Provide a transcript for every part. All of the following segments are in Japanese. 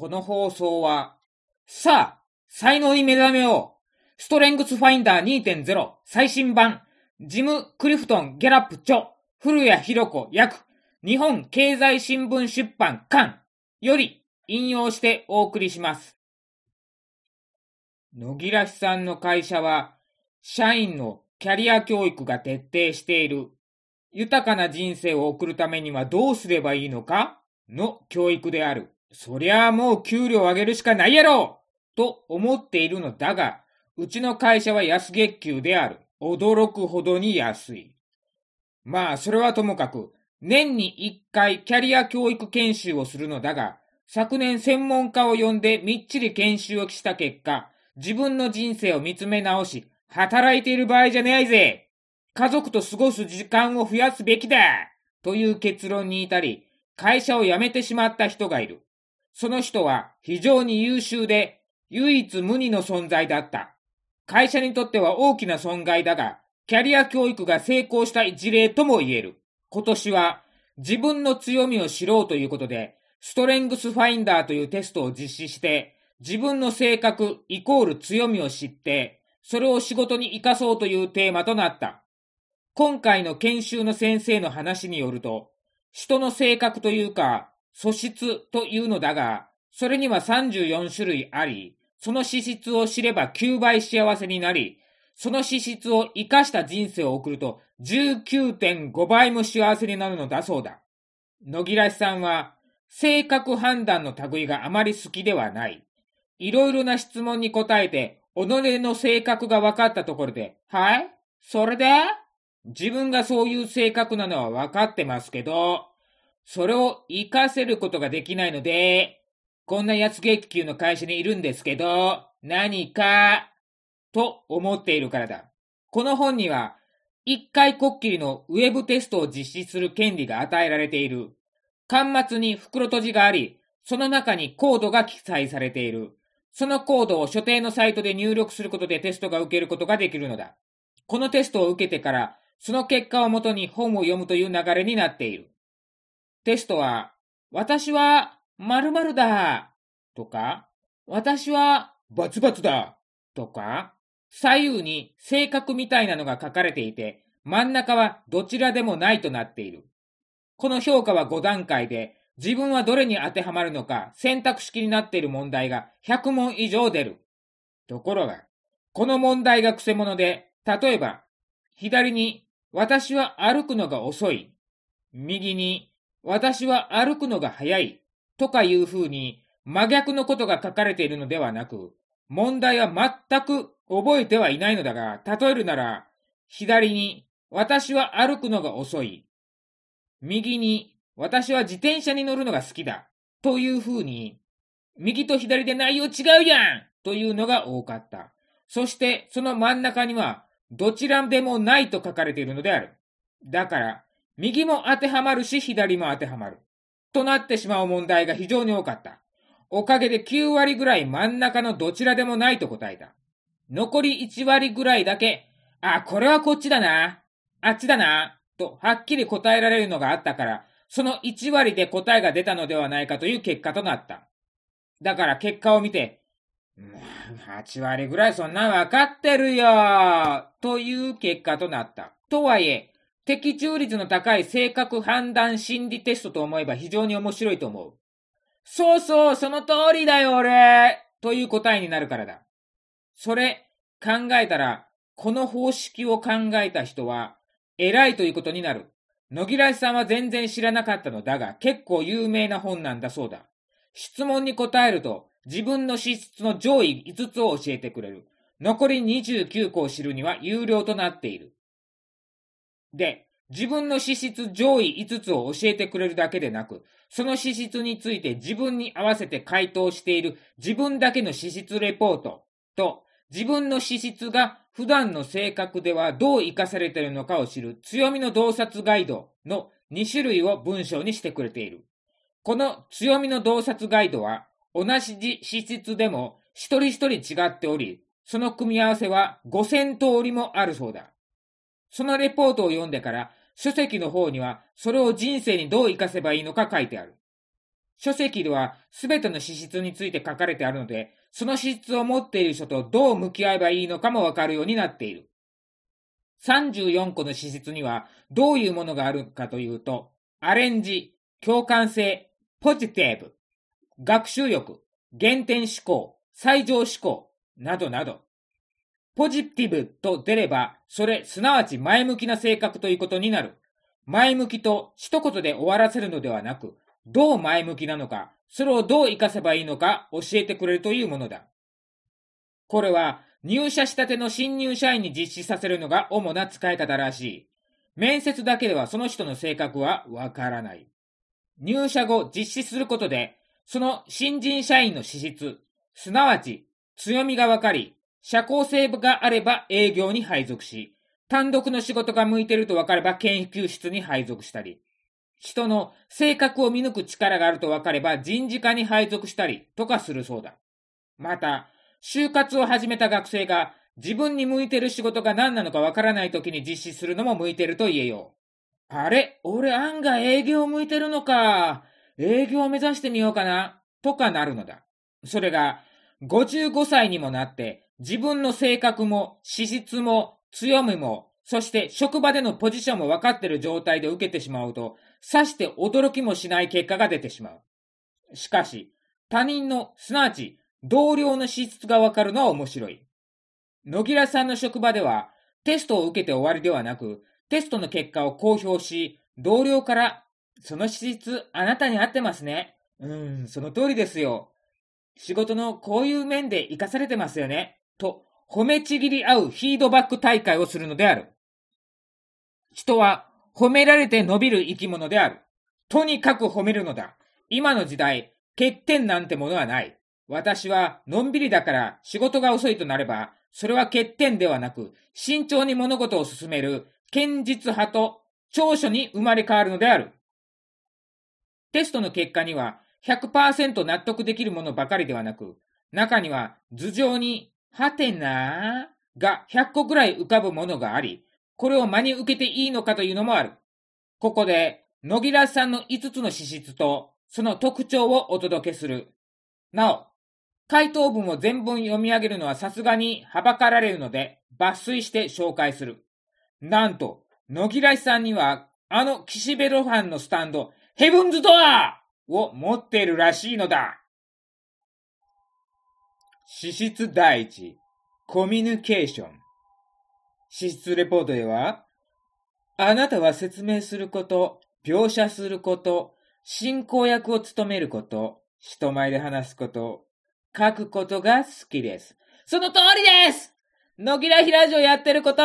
この放送は、さあ、才能に目覚めよう。ストレングスファインダー2.0最新版、ジム・クリフトン・ギャラップ著、古谷博子役、日本経済新聞出版館。より引用してお送りします。野木らしさんの会社は、社員のキャリア教育が徹底している。豊かな人生を送るためにはどうすればいいのか？の教育である。そりゃあもう給料上げるしかないやろと思っているのだが、うちの会社は安月給である。驚くほどに安い。まあ、それはともかく、年に一回キャリア教育研修をするのだが、昨年専門家を呼んでみっちり研修をした結果、自分の人生を見つめ直し、働いている場合じゃないぜ家族と過ごす時間を増やすべきだという結論に至り、会社を辞めてしまった人がいる。その人は非常に優秀で、唯一無二の存在だった。会社にとっては大きな損害だが、キャリア教育が成功した一例とも言える。今年は自分の強みを知ろうということで、ストレングスファインダーというテストを実施して、自分の性格イコール強みを知って、それを仕事に活かそうというテーマとなった。今回の研修の先生の話によると、人の性格というか、素質というのだが、それには34種類あり、その資質を知れば9倍幸せになり、その資質を活かした人生を送ると19.5倍も幸せになるのだそうだ。野木らしさんは、性格判断の類があまり好きではない。いろいろな質問に答えて、己の性格が分かったところで、はい？それで？自分がそういう性格なのは分かってますけど、それを活かせることができないので、こんな安月給の会社にいるんですけど、何か、と思っているからだ。この本には、一回こっきりのウェブテストを実施する権利が与えられている。端末に袋閉じがあり、その中にコードが記載されている。そのコードを所定のサイトで入力することでテストが受けることができるのだ。このテストを受けてから、その結果をもとに本を読むという流れになっている。テストは、私は〇〇だとか、私はバツバツだとか、左右に性格みたいなのが書かれていて、真ん中はどちらでもないとなっている。この評価は5段階で、自分はどれに当てはまるのか選択式になっている問題が100問以上出る。ところが、この問題が癖者で、例えば、左に、私は歩くのが遅い。右に、私は歩くのが早い。とかいう風に真逆のことが書かれているのではなく、問題は全く覚えてはいないのだが、例えるなら、左に、私は歩くのが遅い。右に、私は自転車に乗るのが好きだ。という風に、右と左で内容違うやんというのが多かった。そして、その真ん中には、どちらでもないと書かれているのである。だから、右も当てはまるし、左も当てはまる。となってしまう問題が非常に多かった。おかげで9割ぐらい真ん中のどちらでもないと答えた。残り1割ぐらいだけ、あ、これはこっちだな。あっちだな。と、はっきり答えられるのがあったから、その1割で答えが出たのではないかという結果となった。だから結果を見て、8割ぐらいそんなわかってるよという結果となった。とはいえ、的中率の高い性格判断心理テストと思えば非常に面白いと思う。そうそう、その通りだよ、俺という答えになるからだ。それ、考えたら、この方式を考えた人は、偉いということになる。野木らしさんは全然知らなかったのだが、結構有名な本なんだそうだ。質問に答えると、自分の資質の上位5つを教えてくれる。残り29個を知るには有料となっている。で、自分の資質上位5つを教えてくれるだけでなく、その資質について自分に合わせて回答している自分だけの資質レポートと、自分の資質が普段の性格ではどう活かされているのかを知る強みの洞察ガイドの2種類を文章にしてくれている。この強みの洞察ガイドは同じ資質でも一人一人違っており、その組み合わせは5000通りもあるそうだ。そのレポートを読んでから、書籍の方には、それを人生にどう活かせばいいのか書いてある。書籍では全ての資質について書かれてあるので、その資質を持っている人とどう向き合えばいいのかもわかるようになっている。34個の資質にはどういうものがあるかというと、アレンジ、共感性、ポジティブ、学習欲、原点思考、最上思考、などなど。ポジティブと出れば、それ、すなわち前向きな性格ということになる。前向きと一言で終わらせるのではなく、どう前向きなのか、それをどう活かせばいいのか教えてくれるというものだ。これは入社したての新入社員に実施させるのが主な使い方らしい。面接だけではその人の性格はわからない。入社後実施することで、その新人社員の資質、すなわち強みがわかり、社交性があれば営業に配属し、単独の仕事が向いてると分かれば研究室に配属したり、人の性格を見抜く力があると分かれば人事課に配属したりとかするそうだ。また、就活を始めた学生が自分に向いてる仕事が何なのか分からない時に実施するのも向いてると言えよう。あれ？俺案外営業向いてるのか。営業を目指してみようかな。とかなるのだ。それが、55歳にもなって自分の性格も資質も強みもそして職場でのポジションも分かっている状態で受けてしまうと、さして驚きもしない結果が出てしまう。しかし、他人の、すなわち同僚の資質が分かるのは面白い。野木良さんの職場では、テストを受けて終わりではなく、テストの結果を公表し、同僚から、その資質あなたに合ってますね。うん、その通りですよ。仕事のこういう面で活かされてますよね。と、褒めちぎり合うフィードバック大会をするのである。人は褒められて伸びる生き物である。とにかく褒めるのだ。今の時代、欠点なんてものはない。私はのんびりだから仕事が遅いとなれば、それは欠点ではなく、慎重に物事を進める堅実派と長所に生まれ変わるのである。テストの結果には100%納得できるものばかりではなく、中には頭上に、はてなが100個くらい浮かぶものがあり、これを真に受けていいのかというのもある。ここで、野木らさんの5つの資質と、その特徴をお届けする。なお、回答文を全文読み上げるのはさすがにはばかられるので、抜粋して紹介する。なんと、野木らさんには、あの岸辺露伴のスタンド、ヘブンズドアーを持っているらしいのだ。資質第一、コミュニケーション。資質レポートでは、あなたは説明すること、描写すること、進行役を務めること、人前で話すこと、書くことが好きです。その通りです野木らひラジオやってること、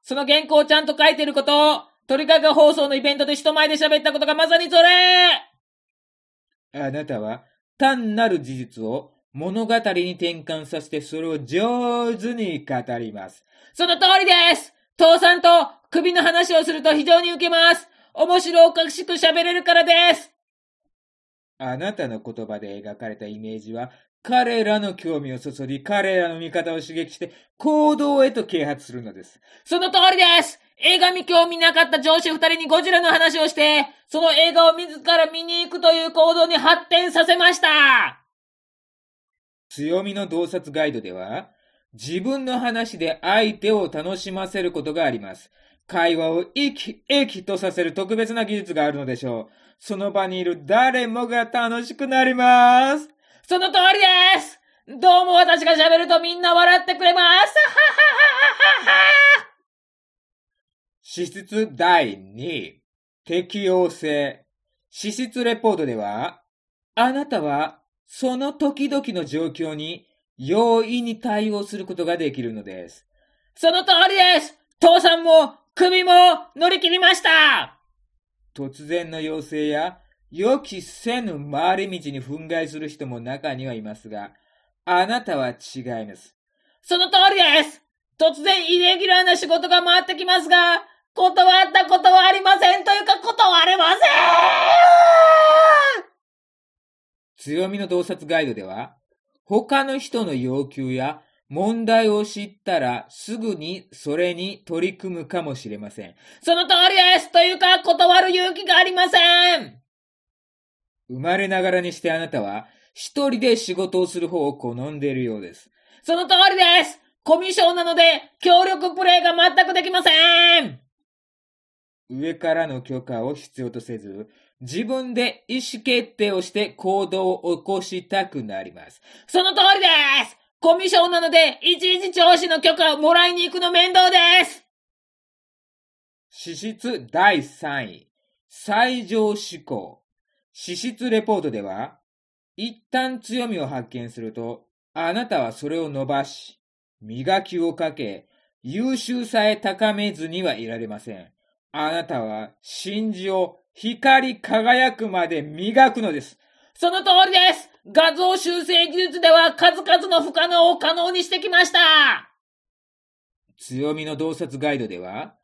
その原稿をちゃんと書いてること、鳥かご放送のイベントで人前で喋ったことがまさにそれあなたは単なる事実を物語に転換させてそれを上手に語ります。その通りです。父さんと首の話をすると非常に受けます。面白おかしく喋れるからです。あなたの言葉で描かれたイメージは彼らの興味をそそり、彼らの味方を刺激して行動へと啓発するのです。その通りです。映画見興味なかった上司二人にゴジラの話をして、その映画を自ら見に行くという行動に発展させました強みの洞察ガイドでは、自分の話で相手を楽しませることがあります。会話を生き生きとさせる特別な技術があるのでしょう。その場にいる誰もが楽しくなります。その通りですどうも私が喋るとみんな笑ってくれます 資質第2、適用性。資質レポートでは、あなたはその時々の状況に容易に対応することができるのです。その通りです父さんも首も乗り切りました突然の要請や予期せぬ回り道に憤慨する人も中にはいますが、あなたは違います。その通りです突然イレギュラーな仕事が回ってきますが、断ったことはありませんというか断れません強みの洞察ガイドでは、他の人の要求や問題を知ったらすぐにそれに取り組むかもしれません。その通りですというか断る勇気がありません生まれながらにしてあなたは一人で仕事をする方を好んでいるようです。その通りですコミュ障なので協力プレイが全くできません上からの許可を必要とせず、自分で意思決定をして行動を起こしたくなります。その通りですコミュ障なので、いちいち上司の許可をもらいに行くの面倒です資質第3位、最上思考。資質レポートでは、一旦強みを発見すると、あなたはそれを伸ばし、磨きをかけ、優秀さへ高めずにはいられません。あなたは真珠を光り輝くまで磨くのです。その通りです画像修正技術では数々の不可能を可能にしてきました強みの洞察ガイドでは、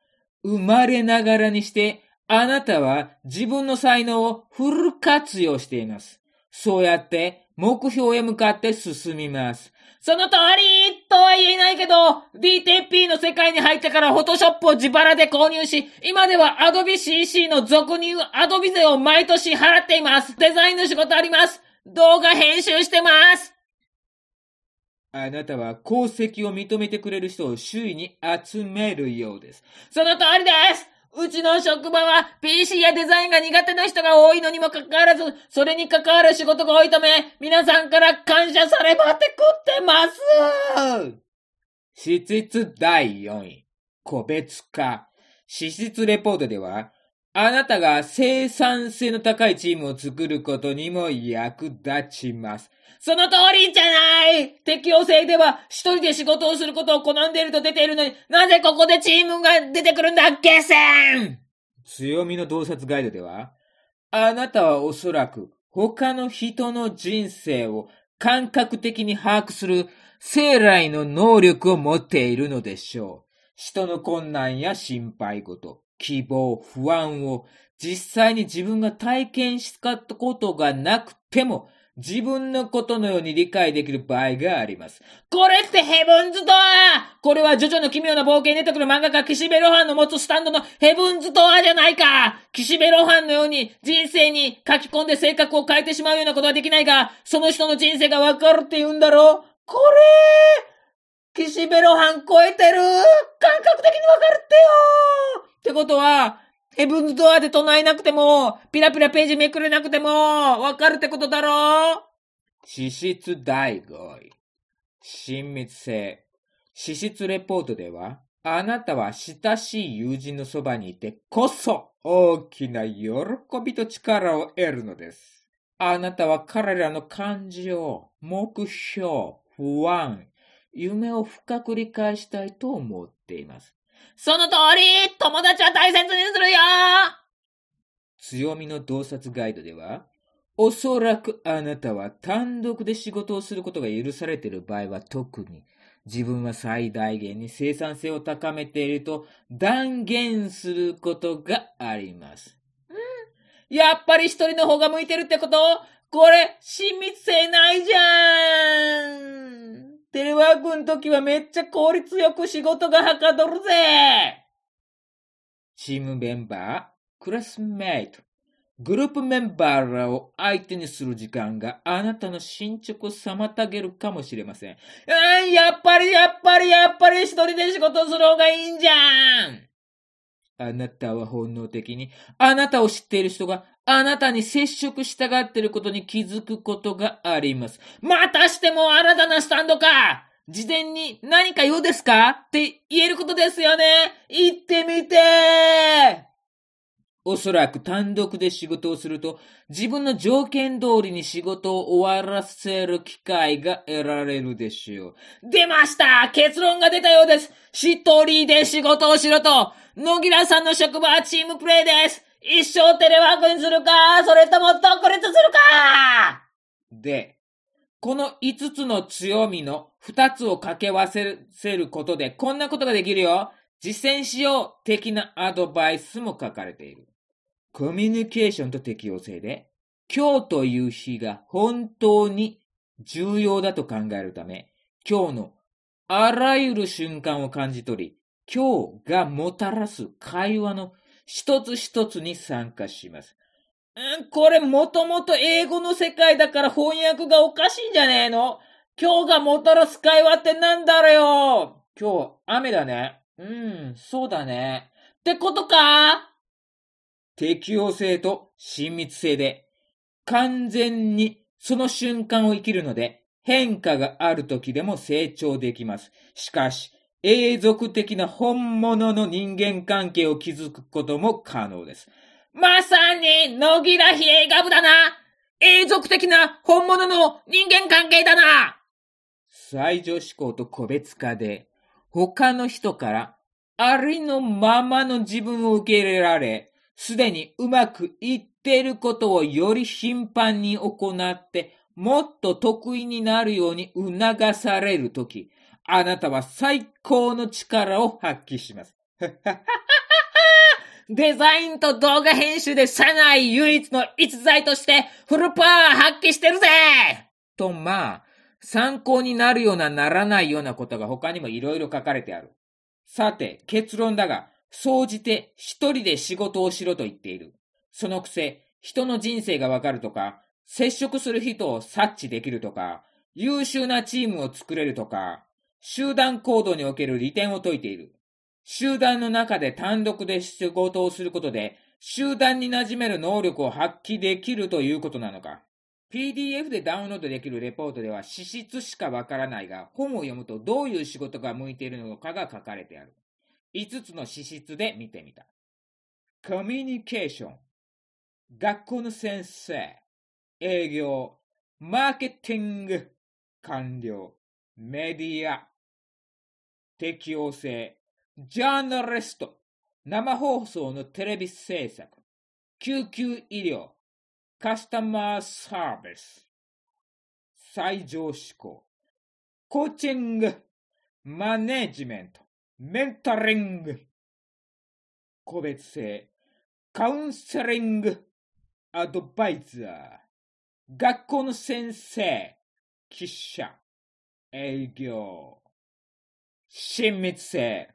生まれながらにして、あなたは自分の才能をフル活用しています。そうやって目標へ向かって進みます。その通りとは言えないけど、DTP の世界に入ってからフォトショップを自腹で購入し、今では Adobe CC の俗入 Adobe 税を毎年払っています。デザインの仕事あります。動画編集してます。あなたは功績を認めてくれる人を周囲に集めるようです。その通りですうちの職場は PC やデザインが苦手な人が多いのにもかかわらず、それに関わる仕事が多いため、皆さんから感謝されまって食ってます資質第4位。個別化。資質レポートでは、あなたが生産性の高いチームを作ることにも役立ちます。その通りじゃない適用性では一人で仕事をすることを好んでいると出ているのになぜここでチームが出てくるんだゲセン強みの洞察ガイドでは、あなたはおそらく他の人の人生を感覚的に把握する生来の能力を持っているのでしょう。人の困難や心配事、希望、不安を実際に自分が体験したことがなくても自分のことのように理解できる場合があります。これってヘブンズドアこれはジョジョの奇妙な冒険に出てくる漫画家岸辺露伴の持つスタンドのヘブンズドアじゃないか。岸辺露伴のように人生に書き込んで性格を変えてしまうようなことはできないが、その人の人生がわかるって言うんだろこれ岸辺露伴超えてる。感覚的にわかるってよ。ってことは、ヘブンズドアで唱えなくても、ピラピラページめくれなくても、わかるってことだろ資質第5位。親密性。資質レポートでは、あなたは親しい友人のそばにいてこそ大きな喜びと力を得るのです。あなたは彼らの感情、目標、不安、夢を深く理解したいと思っています。その通り友達は大切にするよ強みの洞察ガイドでは、おそらくあなたは単独で仕事をすることが許されている場合は特に自分は最大限に生産性を高めていると断言することがあります。うん。やっぱり一人の方が向いてるってこと？これ、親密性ないじゃんテレワークの時はめっちゃ効率よく仕事がはかどるぜチームメンバー、クラスメイト、グループメンバーらを相手にする時間があなたの進捗を妨げるかもしれません。あやっぱりやっぱりやっぱり一人で仕事する方がいいんじゃんあなたは本能的に、あなたを知っている人があなたに接触したがっていることに気づくことがあります。またしても新たなスタンドか事前に何か用ですか？って言えることですよね。言ってみて。おそらく単独で仕事をすると自分の条件通りに仕事を終わらせる機会が得られるでしょう。出ました！結論が出たようです。一人で仕事をしろと野木らさんの職場はチームプレイです。一生テレワークにするか？それとも独立するか？で、この5つの強みの2つを掛け合わせることでこんなことができるよ。実践しよう的なアドバイスも書かれている。コミュニケーションと適応性で、今日という日が本当に重要だと考えるため、今日のあらゆる瞬間を感じ取り、今日がもたらす会話の一つ一つに参加します。んこれもともと英語の世界だから翻訳がおかしいんじゃねえの？今日がもたらす会話ってなんだろよ今日、雨だね。うん、そうだね。ってことか適応性と親密性で、完全にその瞬間を生きるので、変化がある時でも成長できます。しかし、永続的な本物の人間関係を築くことも可能です。まさに、野木ら比叡ガブだな永続的な本物の人間関係だな最上思考と個別化で、他の人からありのままの自分を受け入れられ、すでにうまくいっていることをより頻繁に行って、もっと得意になるように促されるとき、あなたは最高の力を発揮します。デザインと動画編集で社内唯一の逸材としてフルパワー発揮してるぜと、まあ、参考になるようなならないようなことが他にも色々書かれてある。さて、結論だが、総じて一人で仕事をしろと言っている。そのくせ、人の人生がわかるとか、接触する人を察知できるとか、優秀なチームを作れるとか、集団行動における利点を説いている。集団の中で単独で仕事をすることで、集団に馴染める能力を発揮できるということなのか。PDF でダウンロードできるレポートでは資質しかわからないが、本を読むとどういう仕事が向いているのかが書かれてある。5つの資質で見てみた。コミュニケーション、学校の先生、営業、マーケティング、官僚、メディア、適応性、ジャーナリスト、生放送のテレビ制作、救急医療、カスタマーサービス、最上思考、コーチング、マネジメント、メンタリング、個別性、カウンセリング、アドバイザー、学校の先生、記者、営業、親密性、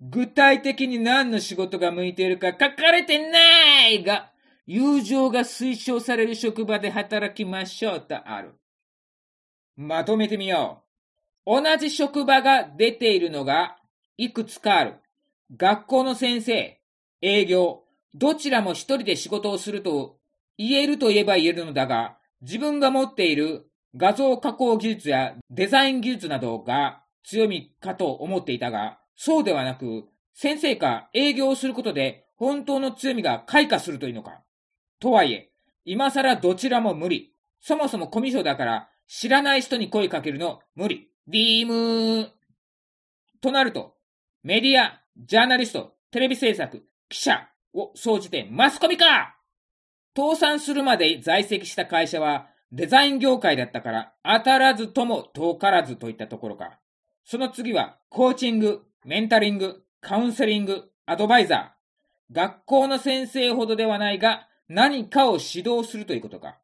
具体的に何の仕事が向いているか書かれてないが、友情が推奨される職場で働きましょうとある。まとめてみよう。同じ職場が出ているのがいくつかある。学校の先生、営業、どちらも一人で仕事をすると言えると言えば言えるのだが、自分が持っている画像加工技術やデザイン技術などが強みかと思っていたが、そうではなく、先生か営業をすることで本当の強みが開花するというのか。とはいえ、今更どちらも無理。そもそもコミュ障だから知らない人に声かけるの無理。ディームー。となると、メディア、ジャーナリスト、テレビ制作、記者を総じてマスコミか倒産するまで在籍した会社はデザイン業界だったから当たらずとも遠からずといったところか。その次はコーチング、メンタリング、カウンセリング、アドバイザー。学校の先生ほどではないが、何かを指導するということか。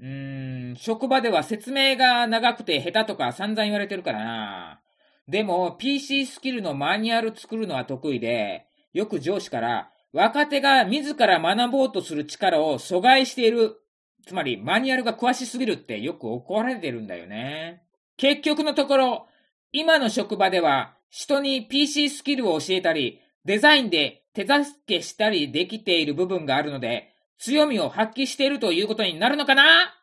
うーん、職場では説明が長くて下手とか散々言われてるからな。でも、PC スキルのマニュアル作るのは得意で、よく上司から、若手が自ら学ぼうとする力を阻害している。つまり、マニュアルが詳しすぎるってよく怒られてるんだよね。結局のところ、今の職場では、人に PC スキルを教えたり、デザインで手助けしたりできている部分があるので、強みを発揮しているということになるのかな？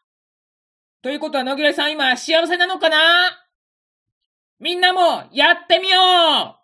ということは、野木さん今幸せなのかな？みんなもやってみよう！